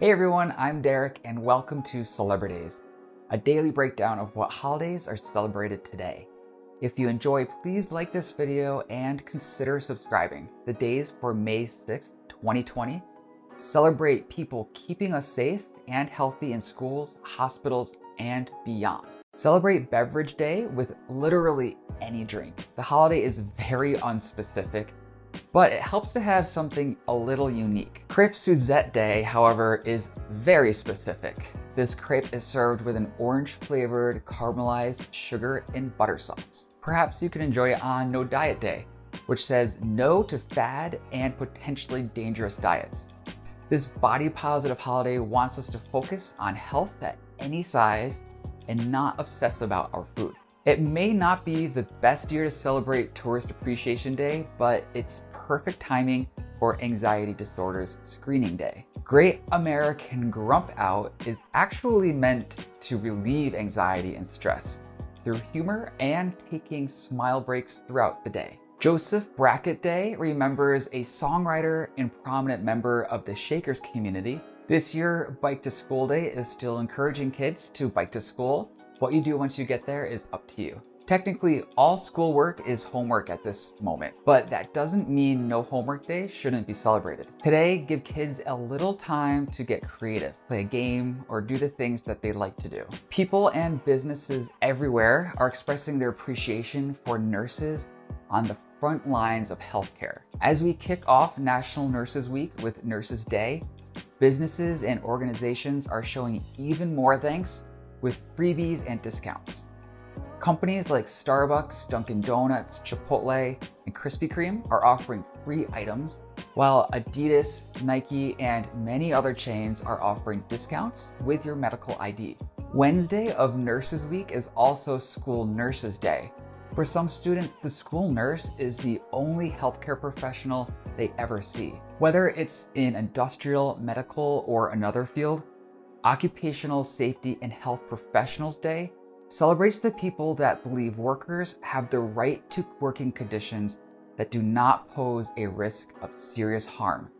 Hey everyone, I'm Derek and welcome to Celebridays, a daily breakdown of what holidays are celebrated today. If you enjoy, please like this video and consider subscribing. The days for May 6th, 2020 celebrate people keeping us safe and healthy in schools, hospitals, and beyond. Celebrate Beverage Day with literally any drink. The holiday is very unspecific, but it helps to have something a little unique. Crepe Suzette Day, however, is very specific. This crepe is served with an orange flavored caramelized sugar and butter sauce. Perhaps you can enjoy it on No Diet Day, which says no to fad and potentially dangerous diets. This body positive holiday wants us to focus on health at any size and not obsess about our food. It may not be the best year to celebrate Tourist Appreciation Day, but it's perfect timing for Anxiety Disorders Screening Day. Great American Grump Out is actually meant to relieve anxiety and stress through humor and taking smile breaks throughout the day. Joseph Brackett Day remembers a songwriter and prominent member of the Shakers community. This year, Bike to School Day is still encouraging kids to bike to school. What you do once you get there is up to you. Technically, all schoolwork is homework at this moment, but that doesn't mean no homework day shouldn't be celebrated. Today, give kids a little time to get creative, play a game, or do the things that they like to do. People and businesses everywhere are expressing their appreciation for nurses on the front lines of healthcare. As we kick off National Nurses Week with Nurses Day, businesses and organizations are showing even more thanks with freebies and discounts. Companies like Starbucks, Dunkin' Donuts, Chipotle, and Krispy Kreme are offering free items, while Adidas, Nike, and many other chains are offering discounts with your medical ID. Wednesday of Nurses Week is also School Nurses Day. For some students, the school nurse is the only healthcare professional they ever see. Whether it's in industrial, medical, or another field, Occupational Safety and Health Professionals Day celebrates the people that believe workers have the right to working conditions that do not pose a risk of serious harm.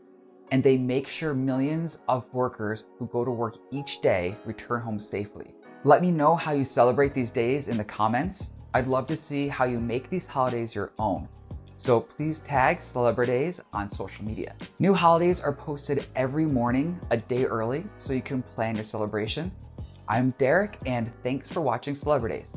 And they make sure millions of workers who go to work each day return home safely. Let me know how you celebrate these days in the comments. I'd love to see how you make these holidays your own. So please tag Celebridays on social media. New holidays are posted every morning a day early so you can plan your celebration. I'm Derek, and thanks for watching Celebridays.